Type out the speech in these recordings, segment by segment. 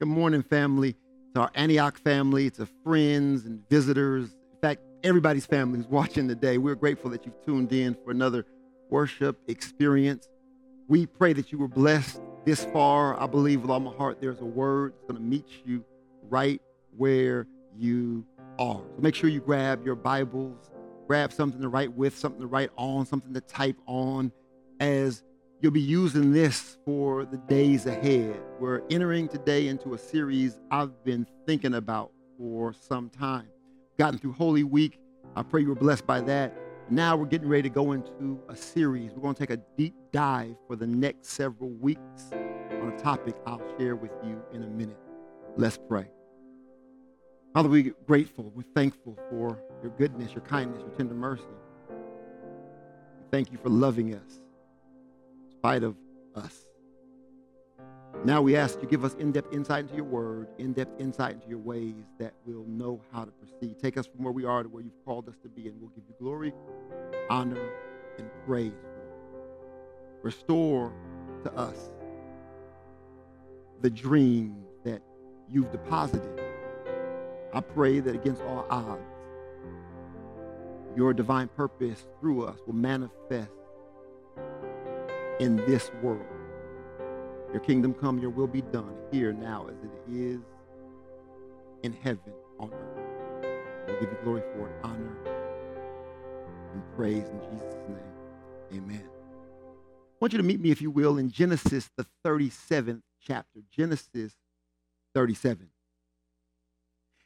Good morning, family. To our Antioch family, to friends and visitors. In fact, everybody's family who's watching today. We're grateful that you've tuned in for another worship experience. We pray that you were blessed this far. I believe with all my heart there's a word that's going to meet you right where you are. So make sure you grab your Bibles, grab something to write with, something to write on, something to type on as You'll be using this for the days ahead. We're entering today into a series I've been thinking about for some time. Gotten through Holy Week. I pray you were blessed by that. Now we're getting ready to go into a series. We're going to take a deep dive for the next several weeks on a topic I'll share with you in a minute. Let's pray. Father, we're grateful. We're thankful for your goodness, your kindness, your tender mercy. Thank you for loving us spite of us. Now we ask you give us in-depth insight into your word, in-depth insight into your ways that we'll know how to proceed. Take us from where we are to where you've called us to be, and we'll give you glory, honor, and praise. Restore to us the dream that you've deposited. I pray that against all odds, your divine purpose through us will manifest in this world. Your kingdom come, your will be done here now as it is in heaven on earth. We'll give you glory for it, honor, and praise in Jesus' name. Amen. I want you to meet me, if you will, in Genesis, the 37th chapter. Genesis 37.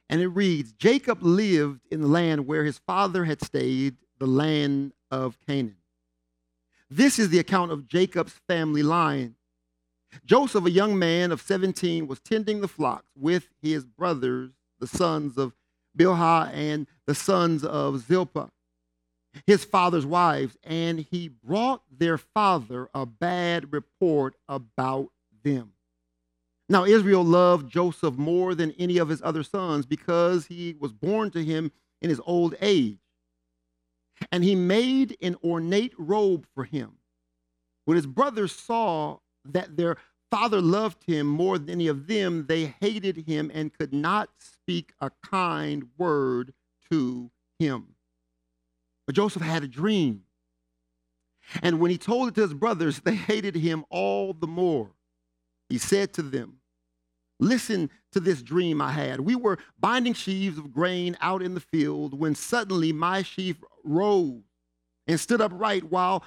And it reads Jacob lived in the land where his father had stayed, the land of Canaan. This is the account of Jacob's family line. Joseph, a young man of 17, was tending the flocks with his brothers, the sons of Bilhah and the sons of Zilpah, his father's wives, and he brought their father a bad report about them. Now, Israel loved Joseph more than any of his other sons because he was born to him in his old age and he made an ornate robe for him. When his brothers saw that their father loved him more than any of them, they hated him and could not speak a kind word to him. But Joseph had a dream. And when he told it to his brothers, they hated him all the more. He said to them, Listen to this dream I had. We were binding sheaves of grain out in the field when suddenly my sheaf rose and stood upright while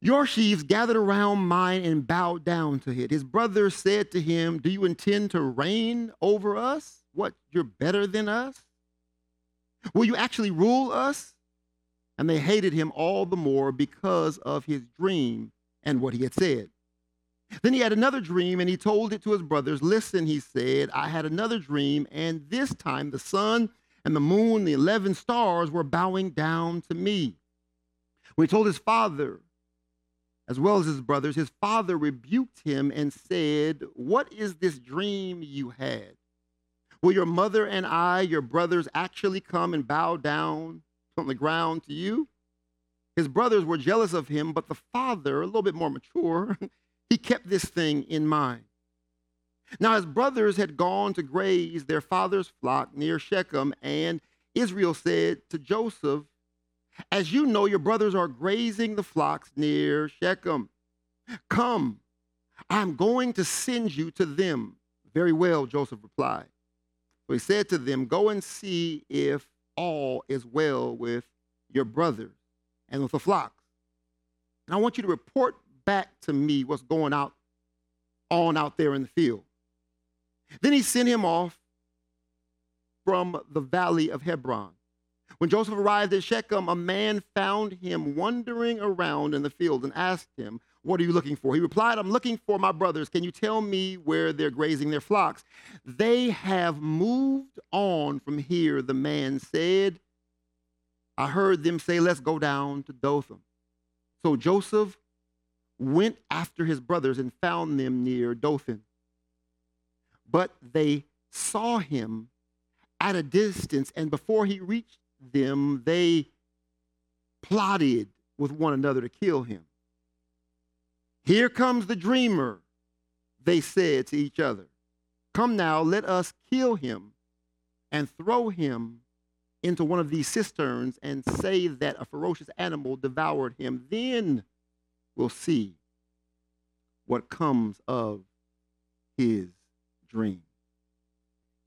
your sheaves gathered around mine and bowed down to it. His brothers said to him, Do you intend to reign over us? What, you're better than us? Will you actually rule us? And they hated him all the more because of his dream and what he had said. Then he had another dream and he told it to his brothers. Listen, he said, I had another dream, and this time the sun and the moon, the 11 stars, were bowing down to me. When he told his father, as well as his brothers, his father rebuked him and said, What is this dream you had? Will your mother and I, your brothers, actually come and bow down on the ground to you? His brothers were jealous of him, but the father, a little bit more mature, he kept this thing in mind. Now, his brothers had gone to graze their father's flock near Shechem, and Israel said to Joseph, As you know, your brothers are grazing the flocks near Shechem. Come, I'm going to send you to them. Very well, Joseph replied. So he said to them, Go and see if all is well with your brothers and with the flocks. And I want you to report back to me what's going out on out there in the field. Then he sent him off from the valley of Hebron. When Joseph arrived at Shechem, a man found him wandering around in the field and asked him, What are you looking for? He replied, I'm looking for my brothers. Can you tell me where they're grazing their flocks? They have moved on from here, the man said. I heard them say, Let's go down to Dothan. So Joseph went after his brothers and found them near Dothan. But they saw him at a distance, and before he reached them, they plotted with one another to kill him. Here comes the dreamer, they said to each other. Come now, let us kill him and throw him into one of these cisterns and say that a ferocious animal devoured him. Then we'll see what comes of his dream.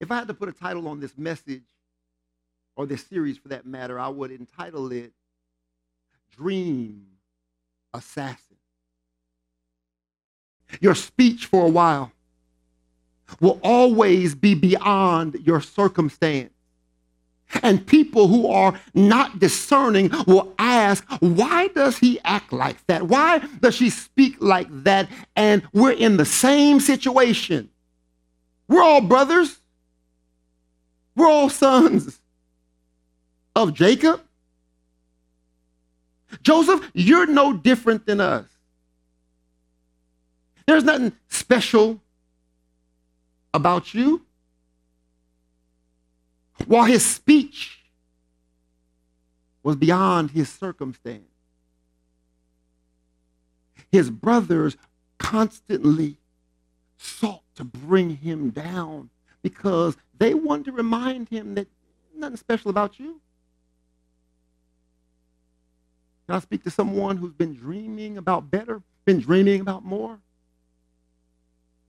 If I had to put a title on this message, or this series for that matter, I would entitle it Dream Assassin. Your speech for a while will always be beyond your circumstance. And people who are not discerning will ask, why does he act like that? Why does she speak like that? And we're in the same situation. We're all brothers. We're all sons of Jacob. Joseph, you're no different than us. There's nothing special about you. While his speech was beyond his circumstance, his brothers constantly sought to bring him down because they wanted to remind him that nothing special about you. Can I speak to someone who's been dreaming about better, been dreaming about more?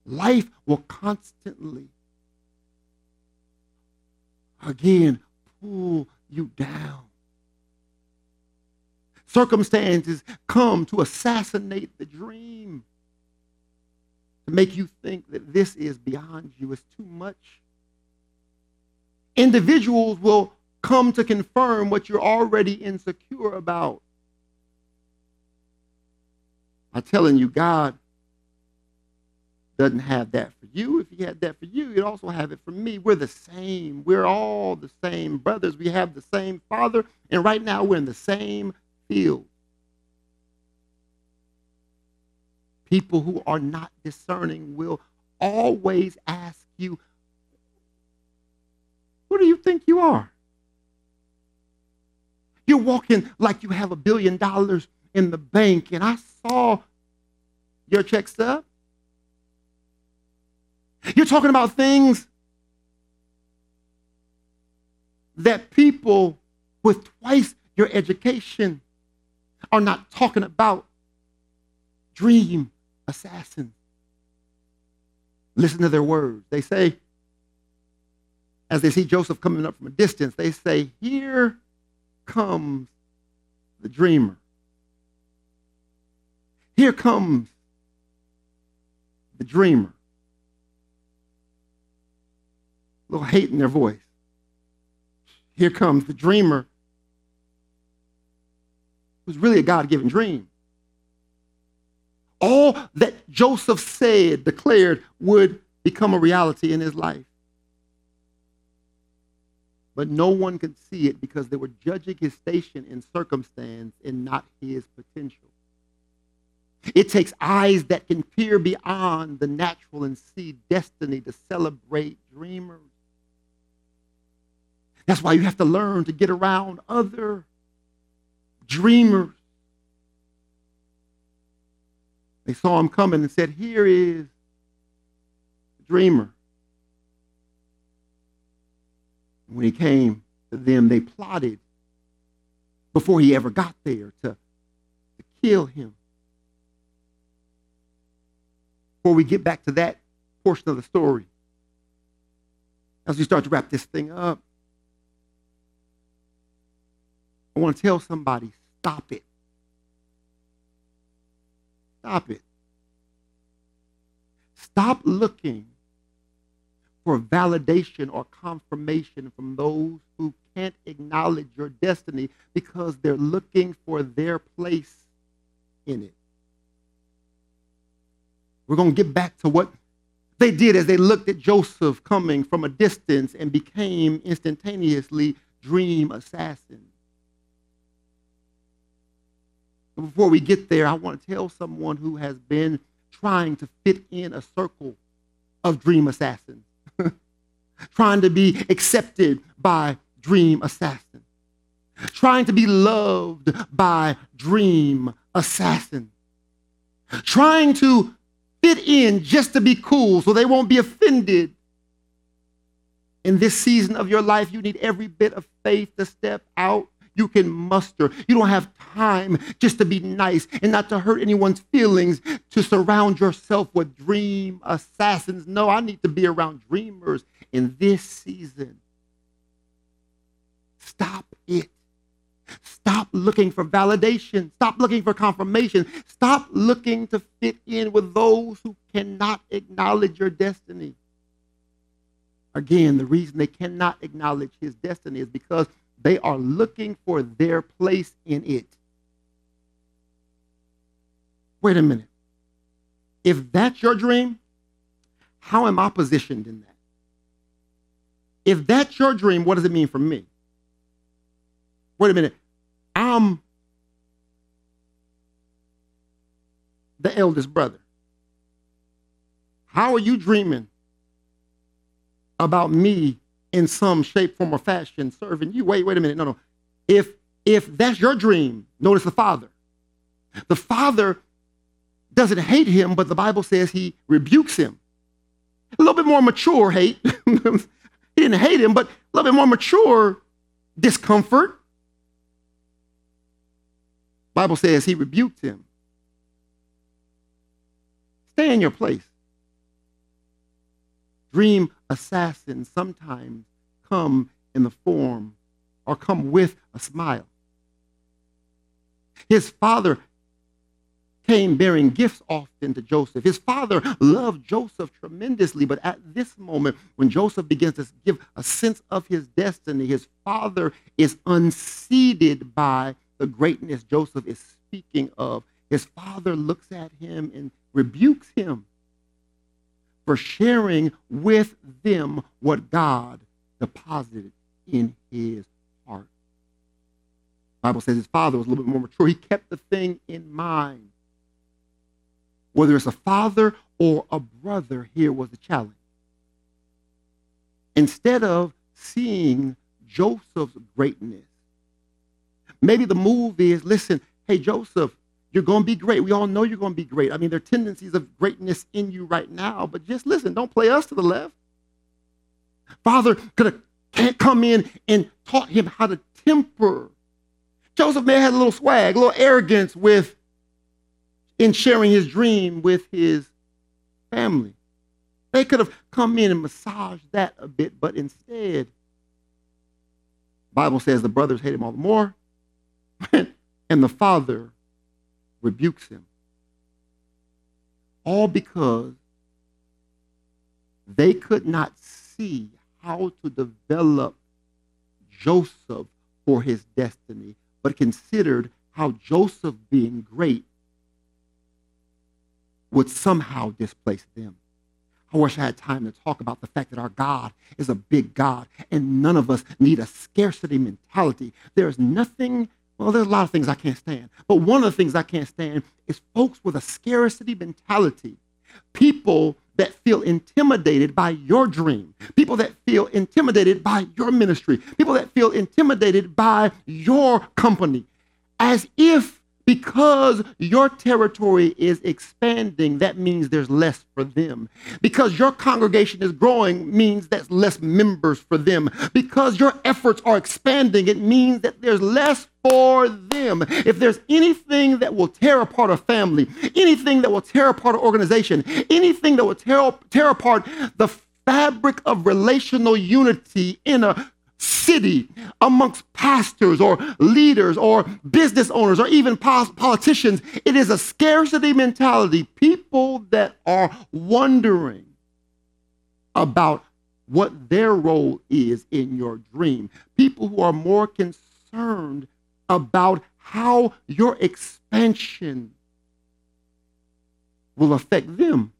Life will constantly, again, pull you down. Circumstances come to assassinate the dream, to make you think that this is beyond you, it's too much. Individuals will come to confirm what you're already insecure about. I'm telling you, God doesn't have that for you. If he had that for you, he'd also have it for me. We're the same. We're all the same brothers. We have the same father. And right now we're in the same field. People who are not discerning will always ask you, Who do you think you are? You're walking like you have a billion dollars in the bank, and I saw your check stub. You're talking about things that people with twice your education are not talking about. Dream assassins. Listen to their words. They say, as they see Joseph coming up from a distance, they say, Here comes the dreamer. Here comes the dreamer. A little hate in their voice. Here comes the dreamer who's really a God given dream. All that Joseph said, declared, would become a reality in his life. But no one could see it because they were judging his station and circumstance and not his potential. It takes eyes that can peer beyond the natural and see destiny to celebrate dreamers. That's why you have to learn to get around other dreamers. They saw him coming and said, Here is the dreamer. When he came to them, they plotted before he ever got there to, to kill him before we get back to that portion of the story, as we start to wrap this thing up, I want to tell somebody stop it. Stop it. Stop looking for validation or confirmation from those who can't acknowledge your destiny because they're looking for their place in it. We're going to get back to what they did as they looked at Joseph coming from a distance and became instantaneously dream assassins. Before we get there, I want to tell someone who has been trying to fit in a circle of dream assassins, trying to be accepted by dream assassins, trying to be loved by dream assassins, trying to fit in just to be cool so they won't be offended. In this season of your life, you need every bit of faith to step out you can muster. You don't have time just to be nice and not to hurt anyone's feelings, to surround yourself with dream assassins. No, I need to be around dreamers in this season. Stop it. Stop looking for validation. Stop looking for confirmation. Stop looking to fit in with those who cannot acknowledge your destiny. Again, the reason they cannot acknowledge his destiny is because they are looking for their place in it. Wait a minute. If that's your dream, how am I positioned in that? If that's your dream, what does it mean for me? Wait a minute. I'm the eldest brother. How are you dreaming about me in some shape, form, or fashion serving you. Wait, wait a minute. No, no. If if that's your dream, notice the father. The father doesn't hate him, but the Bible says he rebukes him. A little bit more mature hate. he didn't hate him, but a little bit more mature discomfort. Bible says he rebuked him. Stay in your place. Dream assassins sometimes come in the form or come with a smile. His father came bearing gifts often to Joseph. His father loved Joseph tremendously, but at this moment, when Joseph begins to give a sense of his destiny, his father is unseated by the greatness Joseph is speaking of. His father looks at him and rebukes him for sharing with them what God deposited in his heart. The Bible says his father was a little bit more mature. He kept the thing in mind. Whether it's a father or a brother, here was the challenge. Instead of seeing Joseph's greatness, maybe the move is listen, hey, Joseph, you're going to be great. We all know you're going to be great. I mean, there are tendencies of greatness in you right now, but just listen, don't play us to the left. Father could have can't come in and taught him how to temper. Joseph may have had a little swag, a little arrogance with in sharing his dream with his family. They could have come in and massaged that a bit, but instead, Bible says the brothers hate him all the more, and the father rebukes him. All because they could not see how to develop Joseph for his destiny, but considered how Joseph being great would somehow displace them. I wish I had time to talk about the fact that our God is a big God and none of us need a scarcity mentality. There's nothing well, there's a lot of things I can't stand. But one of the things I can't stand is folks with a scarcity mentality. People that feel intimidated by your dream, people that feel intimidated by your ministry, people that feel intimidated by your company, as if because your territory is expanding, that means there's less for them. Because your congregation is growing means that's less members for them. Because your efforts are expanding, it means that there's less for them. If there's anything that will tear apart a family, anything that will tear apart an organization, anything that will tear, tear apart the fabric of relational unity in a city amongst pastors or leaders or business owners or even politicians. It is a scarcity mentality. People that are wondering about what their role is in your dream. People who are more concerned about how your expansion will affect them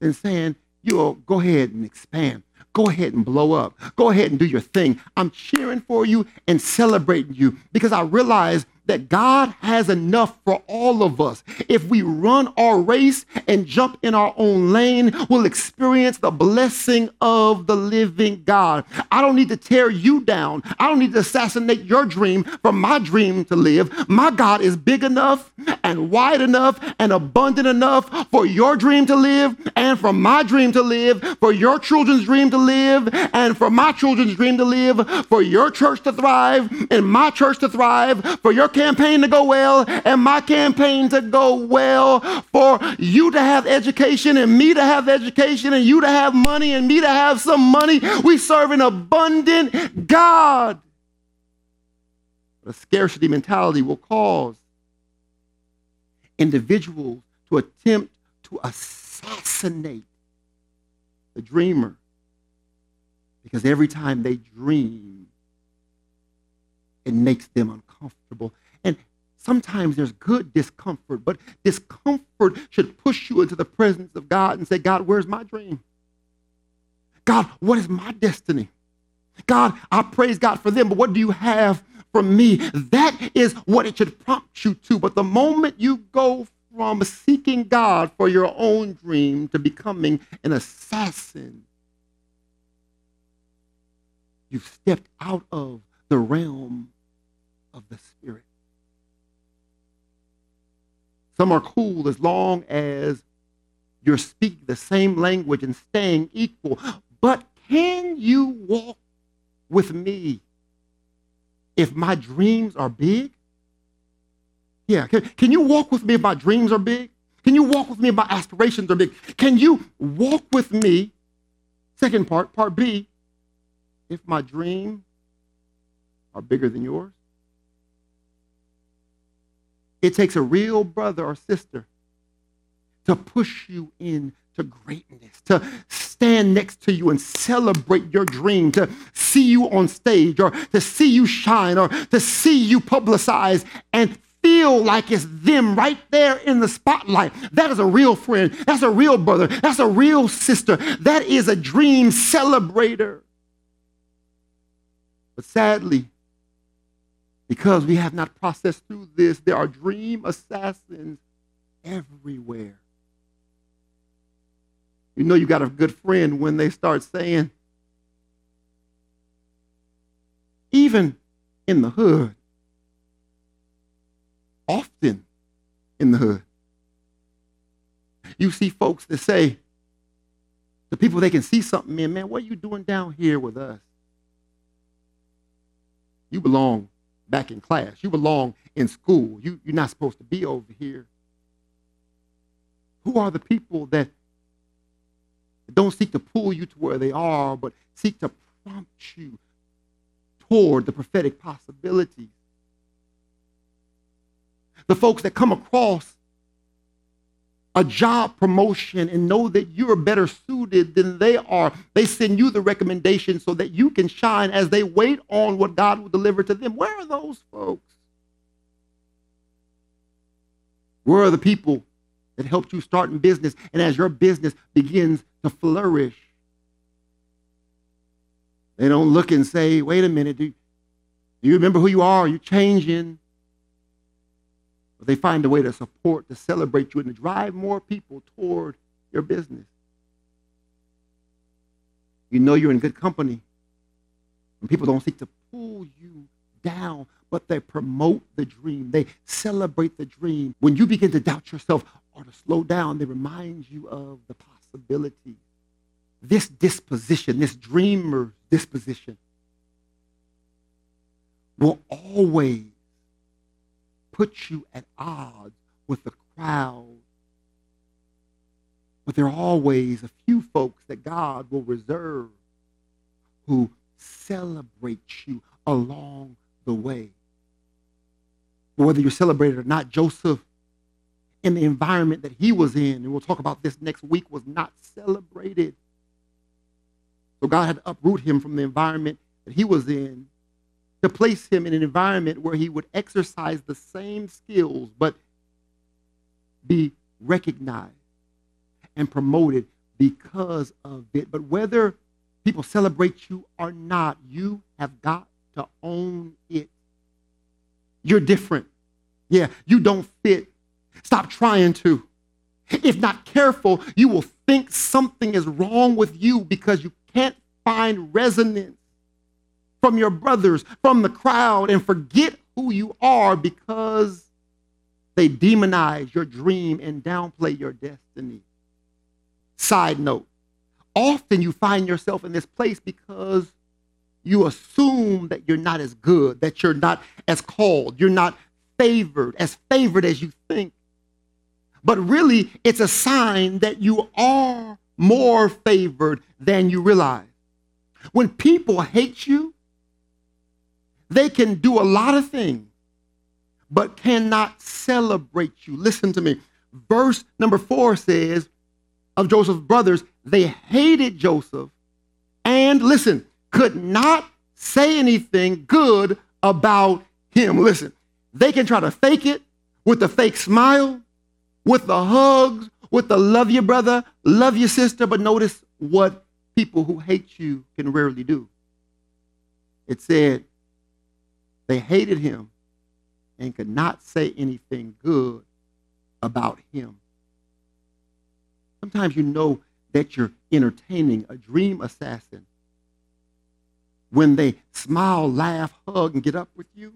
than saying, you'll go ahead and expand. Go ahead and blow up. Go ahead and do your thing. I'm cheering for you and celebrating you because I realize that God has enough for all of us. If we run our race and jump in our own lane, we'll experience the blessing of the living God. I don't need to tear you down. I don't need to assassinate your dream for my dream to live. My God is big enough and wide enough and abundant enough for your dream to live and for my dream to live, for your children's dream to live and for my children's dream to live, for your church to thrive and my church to thrive, for your campaign to go well and my campaign to go well, for you to have education and me to have education and you to have money and me to have some money. We serve an abundant God. A scarcity mentality will cause individuals to attempt to assassinate the dreamer because every time they dream, it makes them uncomfortable. And sometimes there's good discomfort, but discomfort should push you into the presence of God and say, God, where's my dream? God, what is my destiny? God, I praise God for them, but what do you have from me? That is what it should prompt you to. But the moment you go from seeking God for your own dream to becoming an assassin, you've stepped out of the realm of the Spirit. Some are cool as long as you're speaking the same language and staying equal. But can you walk with me if my dreams are big? Yeah, can, can you walk with me if my dreams are big? Can you walk with me if my aspirations are big? Can you walk with me? Second part, part B, if my dreams are bigger than yours? It takes a real brother or sister to push you into greatness, to stand next to you and celebrate your dream, to see you on stage or to see you shine or to see you publicize and feel like it's them right there in the spotlight. That is a real friend. That's a real brother. That's a real sister. That is a dream celebrator. But sadly, because we have not processed through this, there are dream assassins everywhere. You know you got a good friend when they start saying, even in the hood, often in the hood, you see folks that say, the people they can see something in, man, what are you doing down here with us? You belong back in class. You belong in school. You, you're not supposed to be over here. Who are the people that don't seek to pull you to where they are, but seek to prompt you toward the prophetic possibilities. The folks that come across a job promotion and know that you're better suited than they are, they send you the recommendation so that you can shine as they wait on what God will deliver to them. Where are those folks? Where are the people that helped you start in business. And as your business begins to flourish, they don't look and say, wait a minute, do, you remember who you are? You're you changing? They find a way to support, to celebrate you, and to drive more people toward your business. You know you're in good company when people don't seek to pull you down, but they promote the dream. They celebrate the dream. When you begin to doubt yourself, or to slow down, they remind you of the possibility. This disposition, this dreamer disposition, will always put you at odds with the crowd. But there are always a few folks that God will reserve who celebrate you along the way. Whether you're celebrated or not, Joseph in the environment that he was in, and we'll talk about this next week, was not celebrated. So God had to uproot him from the environment that he was in to place him in an environment where he would exercise the same skills but be recognized and promoted because of it. But whether people celebrate you or not, you have got to own it. You're different. Yeah, you don't fit Stop trying to. If not careful, you will think something is wrong with you because you can't find resonance from your brothers, from the crowd, and forget who you are because they demonize your dream and downplay your destiny. Side note often you find yourself in this place because you assume that you're not as good, that you're not as called, you're not favored, as favored as you think. But really, it's a sign that you are more favored than you realize. When people hate you, they can do a lot of things, but cannot celebrate you. Listen to me. Verse number four says of Joseph's brothers, they hated Joseph and, listen, could not say anything good about him. Listen, they can try to fake it with the fake smile, with the hugs, with the love your brother, love your sister, but notice what people who hate you can rarely do. It said they hated him and could not say anything good about him. Sometimes you know that you're entertaining a dream assassin when they smile, laugh, hug, and get up with you.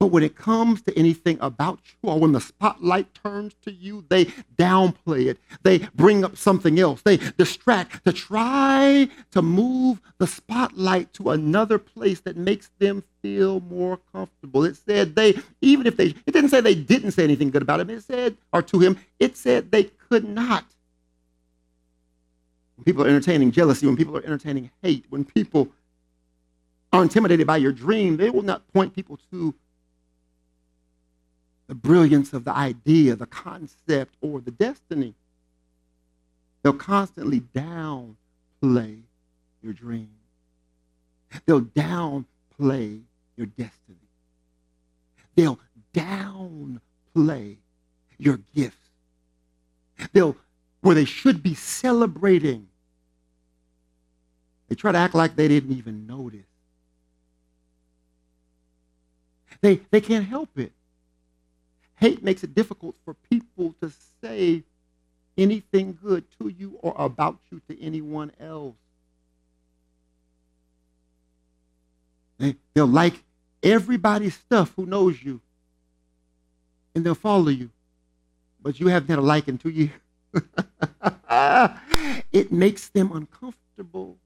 But when it comes to anything about you, or when the spotlight turns to you, they downplay it. They bring up something else. They distract to try to move the spotlight to another place that makes them feel more comfortable. It said they, even if they, it didn't say they didn't say anything good about him. It said, or to him, it said they could not. When people are entertaining jealousy, when people are entertaining hate, when people are intimidated by your dream, they will not point people to the brilliance of the idea, the concept, or the destiny. They'll constantly downplay your dream. They'll downplay your destiny. They'll downplay your gifts. They'll, where they should be celebrating, they try to act like they didn't even notice. They, they can't help it. Hate makes it difficult for people to say anything good to you or about you to anyone else. They, they'll like everybody's stuff who knows you, and they'll follow you. But you haven't had a like in two years. it makes them uncomfortable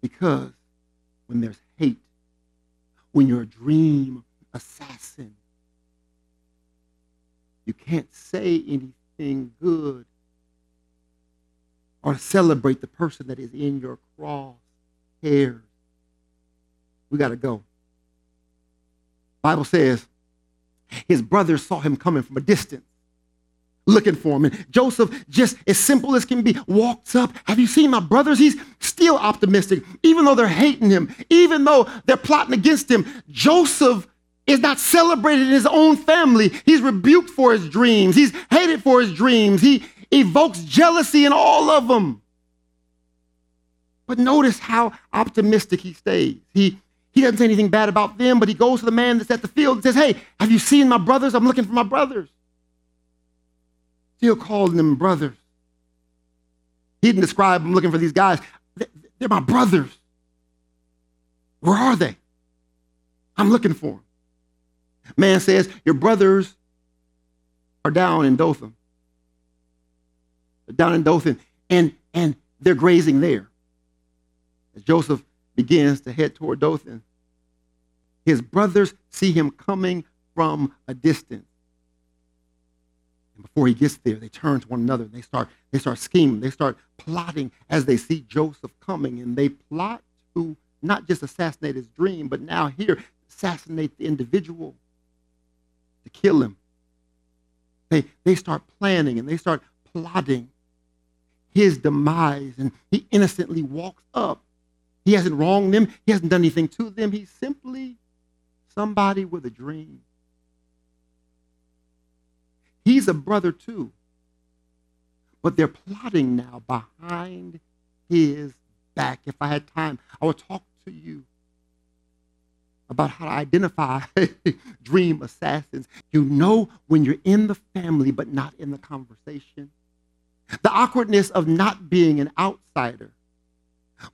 because when there's hate, when your dream assassin. You can't say anything good or celebrate the person that is in your cross hairs. We got to go. Bible says his brothers saw him coming from a distance looking for him. And Joseph, just as simple as can be, walks up. Have you seen my brothers? He's still optimistic, even though they're hating him, even though they're plotting against him. Joseph is not celebrated in his own family. He's rebuked for his dreams. He's hated for his dreams. He evokes jealousy in all of them. But notice how optimistic he stays. He, he doesn't say anything bad about them, but he goes to the man that's at the field and says, Hey, have you seen my brothers? I'm looking for my brothers. Still calling them brothers. He didn't describe them looking for these guys. They're my brothers. Where are they? I'm looking for them. Man says, Your brothers are down in Dothan. They're down in Dothan, and, and they're grazing there. As Joseph begins to head toward Dothan, his brothers see him coming from a distance. And before he gets there, they turn to one another. They start, they start scheming. They start plotting as they see Joseph coming. And they plot to not just assassinate his dream, but now here, assassinate the individual to kill him. They, they start planning and they start plotting his demise. And he innocently walks up. He hasn't wronged them, he hasn't done anything to them. He's simply somebody with a dream. He's a brother too. But they're plotting now behind his back. If I had time, I would talk to you about how to identify dream assassins. You know when you're in the family but not in the conversation. The awkwardness of not being an outsider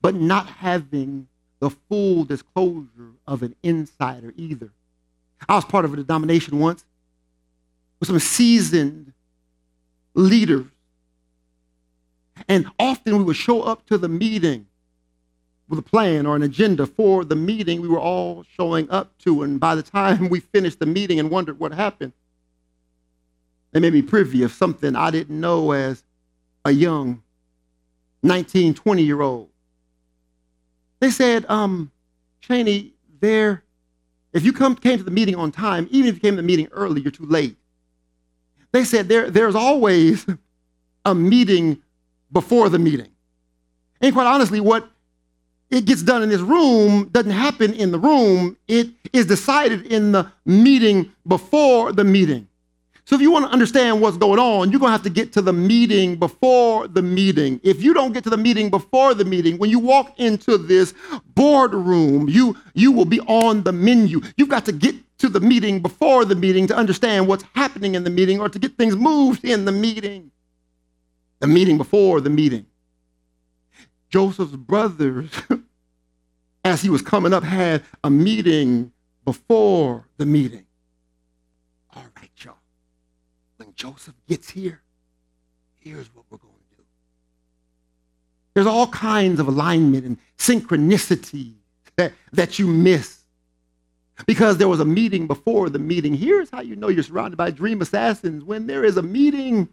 but not having the full disclosure of an insider either. I was part of a denomination once with some seasoned leaders. And often we would show up to the meeting with a plan or an agenda for the meeting we were all showing up to. And by the time we finished the meeting and wondered what happened, they made me privy of something I didn't know as a young 19, 20 year old. They said, um, Cheney, there, if you come came to the meeting on time, even if you came to the meeting early, you're too late. They said there, there's always a meeting before the meeting. And quite honestly, what it gets done in this room doesn't happen in the room. It is decided in the meeting before the meeting. So if you want to understand what's going on, you're going to have to get to the meeting before the meeting. If you don't get to the meeting before the meeting, when you walk into this boardroom, you you will be on the menu. You've got to get to the meeting before the meeting to understand what's happening in the meeting or to get things moved in the meeting. The meeting before the meeting. Joseph's brothers, as he was coming up, had a meeting before the meeting. All right, y'all. When Joseph gets here, here's what we're going to do. There's all kinds of alignment and synchronicity that, that you miss because there was a meeting before the meeting. Here's how you know you're surrounded by dream assassins when there is a meeting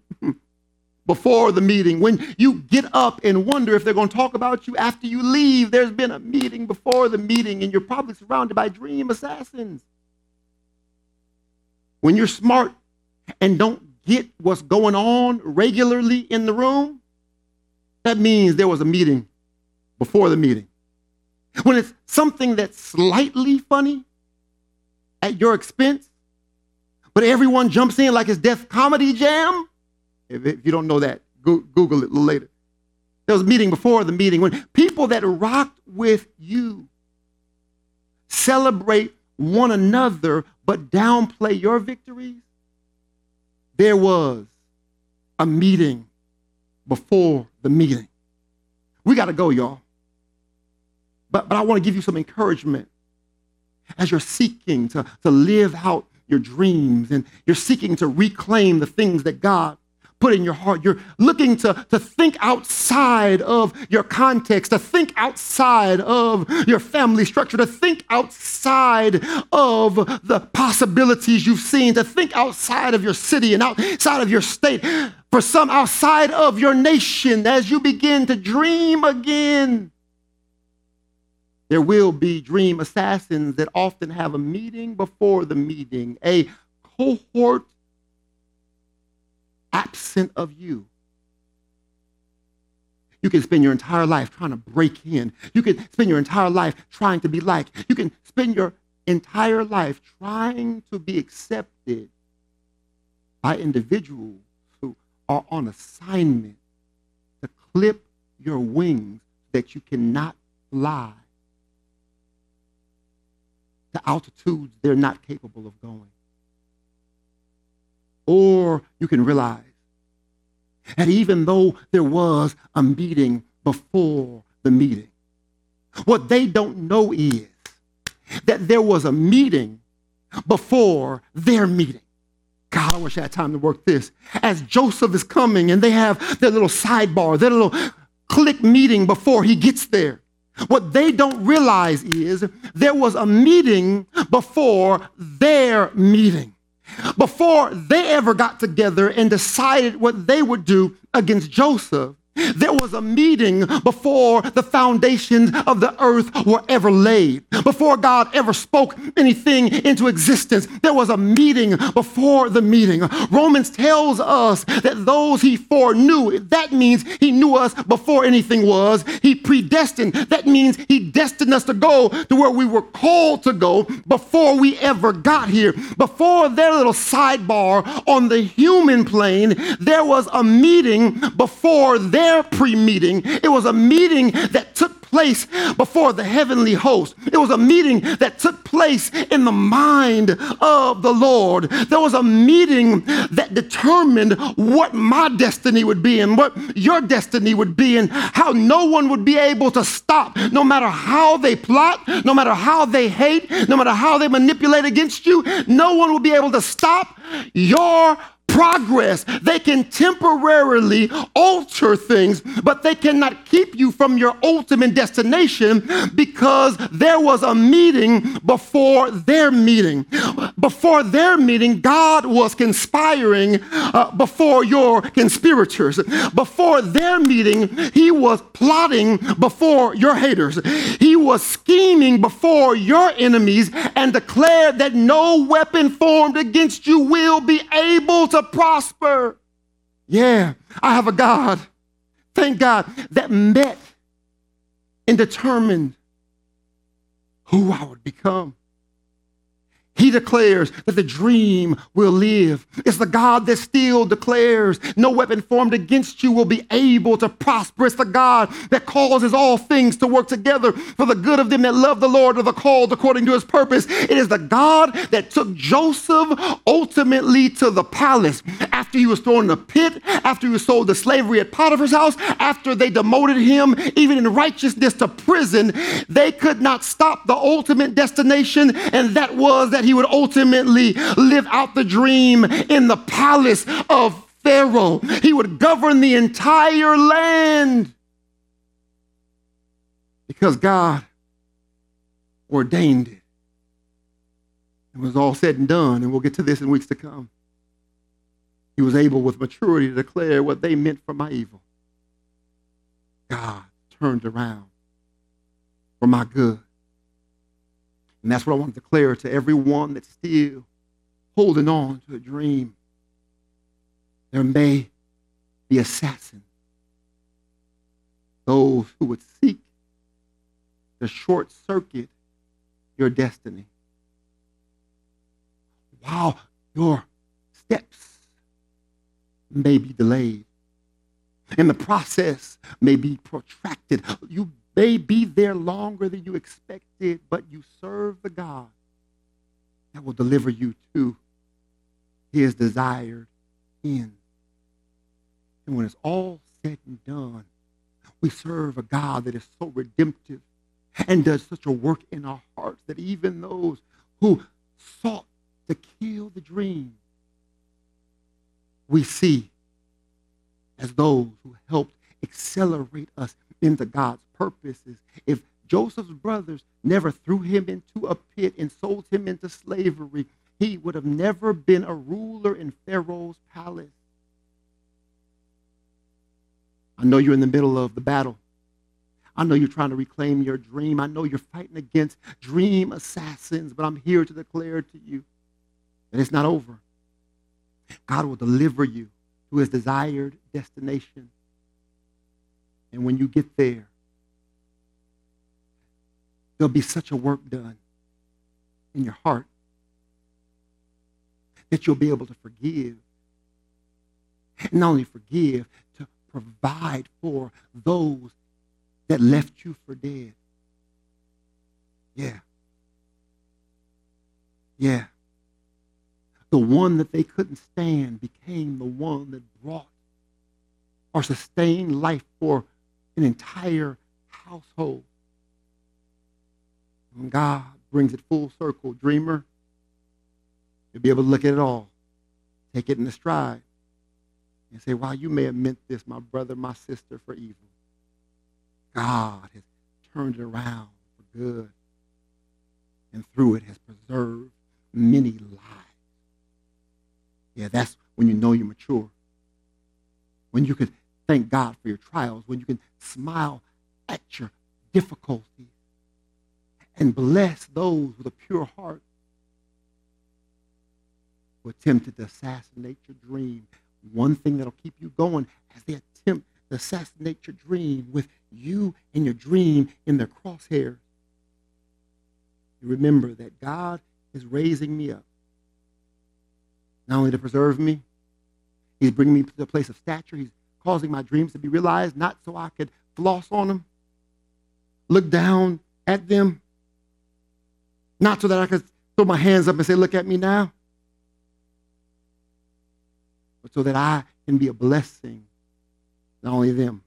before the meeting. When you get up and wonder if they're going to talk about you after you leave, there's been a meeting before the meeting, and you're probably surrounded by dream assassins. When you're smart and don't get what's going on regularly in the room, that means there was a meeting before the meeting. When it's something that's slightly funny at your expense, but everyone jumps in like it's Def Comedy Jam, if, if you don't know that, go, Google it later. There was a meeting before the meeting when people that rocked with you celebrate one another but downplay your victories. There was a meeting before the meeting. We got to go, y'all. But, but I want to give you some encouragement as you're seeking to, to live out your dreams and you're seeking to reclaim the things that God put in your heart. You're looking to, to think outside of your context, to think outside of your family structure, to think outside of the possibilities you've seen, to think outside of your city and outside of your state, for some outside of your nation as you begin to dream again. There will be dream assassins that often have a meeting before the meeting, a cohort absent of you. You can spend your entire life trying to break in. You can spend your entire life trying to be liked. You can spend your entire life trying to be accepted by individuals who are on assignment to clip your wings that you cannot fly to altitudes they're not capable of going. Or you can realize that even though there was a meeting before the meeting, what they don't know is that there was a meeting before their meeting. God, I wish I had time to work this. As Joseph is coming and they have their little sidebar, their little click meeting before he gets there. What they don't realize is there was a meeting before their meeting. Before they ever got together and decided what they would do against Joseph, there was a meeting before the foundations of the earth were ever laid. Before God ever spoke anything into existence, there was a meeting before the meeting. Romans tells us that those he foreknew, that means he knew us before anything was. He predestined, that means he destined us to go to where we were called to go before we ever got here. Before their little sidebar on the human plane, there was a meeting before their pre meeting. It was a meeting that took place before the heavenly host. It was a meeting that took place in the mind of the Lord. There was a meeting that determined what my destiny would be and what your destiny would be, and how no one would be able to stop, no matter how they plot, no matter how they hate, no matter how they manipulate against you, no one will be able to stop your progress. They can temporarily alter things, but they cannot keep you from your ultimate destination because there was a meeting before their meeting. Before their meeting, God was conspiring uh, before your conspirators. Before their meeting, He was plotting before your haters. He was scheming before your enemies and declared that no weapon formed against you will be able to prosper. Yeah, I have a God, thank God, that met and determined who I would become. He declares that the dream will live. It's the God that still declares no weapon formed against you will be able to prosper. It's the God that causes all things to work together for the good of them that love the Lord or the called according to his purpose. It is the God that took Joseph ultimately to the palace after he was thrown in a pit, after he was sold to slavery at Potiphar's house, after they demoted him, even in righteousness, to prison. They could not stop the ultimate destination, and that was that he would ultimately live out the dream in the palace of Pharaoh. He would govern the entire land because God ordained it. It was all said and done, and we'll get to this in weeks to come. He was able with maturity to declare what they meant for my evil. God turned around for my good. And that's what I want to declare to everyone that's still holding on to a dream. There may be assassins, those who would seek to short circuit your destiny. While your steps may be delayed and the process may be protracted, you may be there longer than you expected, but you serve the God that will deliver you to his desired end. And when it's all said and done, we serve a God that is so redemptive and does such a work in our hearts that even those who sought to kill the dream, we see as those who helped accelerate us into God's purposes. If Joseph's brothers never threw him into a pit and sold him into slavery, he would have never been a ruler in Pharaoh's palace. I know you're in the middle of the battle. I know you're trying to reclaim your dream. I know you're fighting against dream assassins, but I'm here to declare to you that it's not over. God will deliver you to his desired destination. And when you get there, there'll be such a work done in your heart that you'll be able to forgive. And not only forgive, to provide for those that left you for dead. Yeah. Yeah. The one that they couldn't stand became the one that brought or sustained life for an entire household. When God brings it full circle, dreamer, you'll be able to look at it all, take it in stride, and say, wow, you may have meant this, my brother, my sister, for evil. God has turned it around for good, and through it has preserved many lives. Yeah, that's when you know you're mature. When you can thank God for your trials, when you can smile at your difficulties and bless those with a pure heart who attempted to assassinate your dream. One thing that'll keep you going as they attempt to assassinate your dream with you and your dream in their crosshairs. You remember that God is raising me up, not only to preserve me, He's bringing me to a place of stature. He's causing my dreams to be realized, not so I could floss on them, look down at them. Not so that I could throw my hands up and say, Look at me now, but so that I can be a blessing, not only them,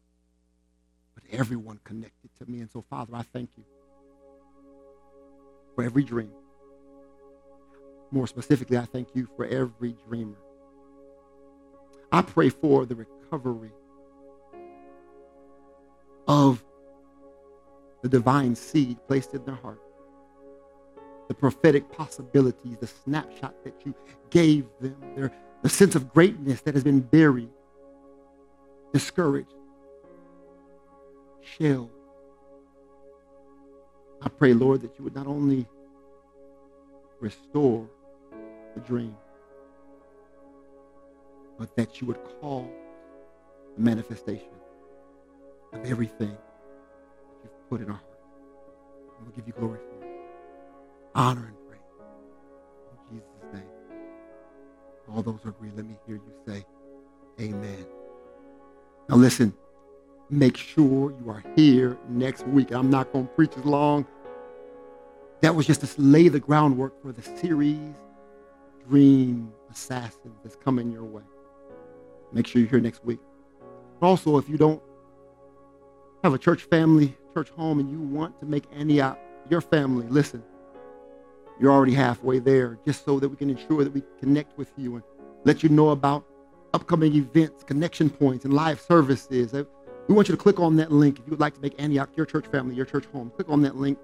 but everyone connected to me. And so, Father, I thank you for every dream. More specifically, I thank you for every dreamer. I pray for the recovery of the divine seed placed in their heart, the prophetic possibilities, the snapshot that you gave them, their, the sense of greatness that has been buried, discouraged, shelled. I pray, Lord, that you would not only restore the dream, but that you would call the manifestation of everything that you've put in our hearts. And we'll give you glory for it. Honor and praise. In Jesus' name. All those agree, let me hear you say, Amen. Now listen, make sure you are here next week. I'm not going to preach as long. That was just to lay the groundwork for the series Dream Assassins that's coming your way. Make sure you're here next week. Also, if you don't have a church family, church home, and you want to make Antioch your family, listen, you're already halfway there, just so that we can ensure that we connect with you and let you know about upcoming events, connection points, and live services. Uh, we want you to click on that link if you would like to make Antioch your church family, your church home. Click on that link.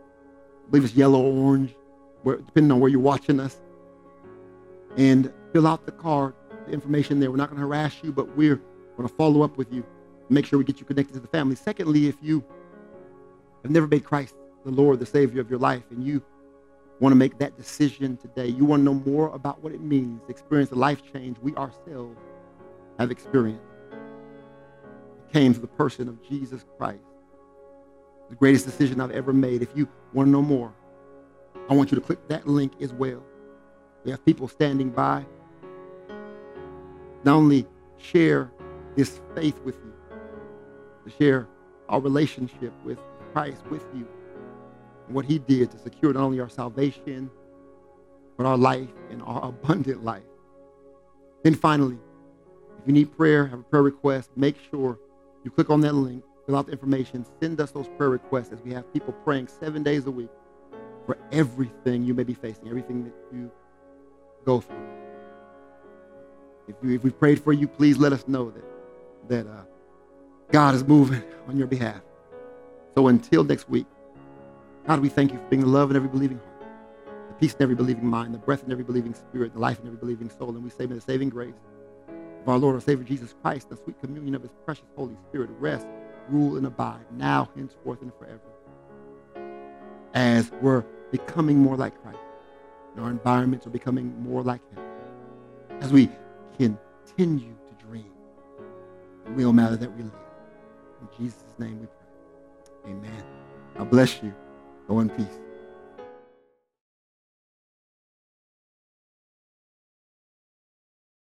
I believe it's yellow or orange, where, depending on where you're watching us. And fill out the card, the information there. We're not going to harass you, but we're going to follow up with you make sure we get you connected to the family. Secondly, if you have never made Christ the Lord, the Savior of your life, and you want to make that decision today, you want to know more about what it means to experience the life change we ourselves have experienced. It came to the person of Jesus Christ, the greatest decision I've ever made. If you want to know more, I want you to click that link as well. We have people standing by. Not only share this faith with you, to share our relationship with Christ with you and what he did to secure not only our salvation, but our life and our abundant life. Then finally, if you need prayer, have a prayer request, make sure you click on that link, fill out the information, send us those prayer requests as we have people praying seven days a week for everything you may be facing, everything that you go through. If, you, if we prayed for you, please let us know that, that uh, God is moving on your behalf. So until next week, God, we thank you for being the love in every believing heart, the peace in every believing mind, the breath in every believing spirit, the life in every believing soul. And we say, may the saving grace of our Lord and Savior Jesus Christ, the sweet communion of his precious Holy Spirit, rest, rule, and abide now, henceforth, and forever. As we're becoming more like Christ, and our environments are becoming more like him. As we continue to dream, it will matter that we live. In Jesus' name we pray. Amen. I bless you. Go in peace.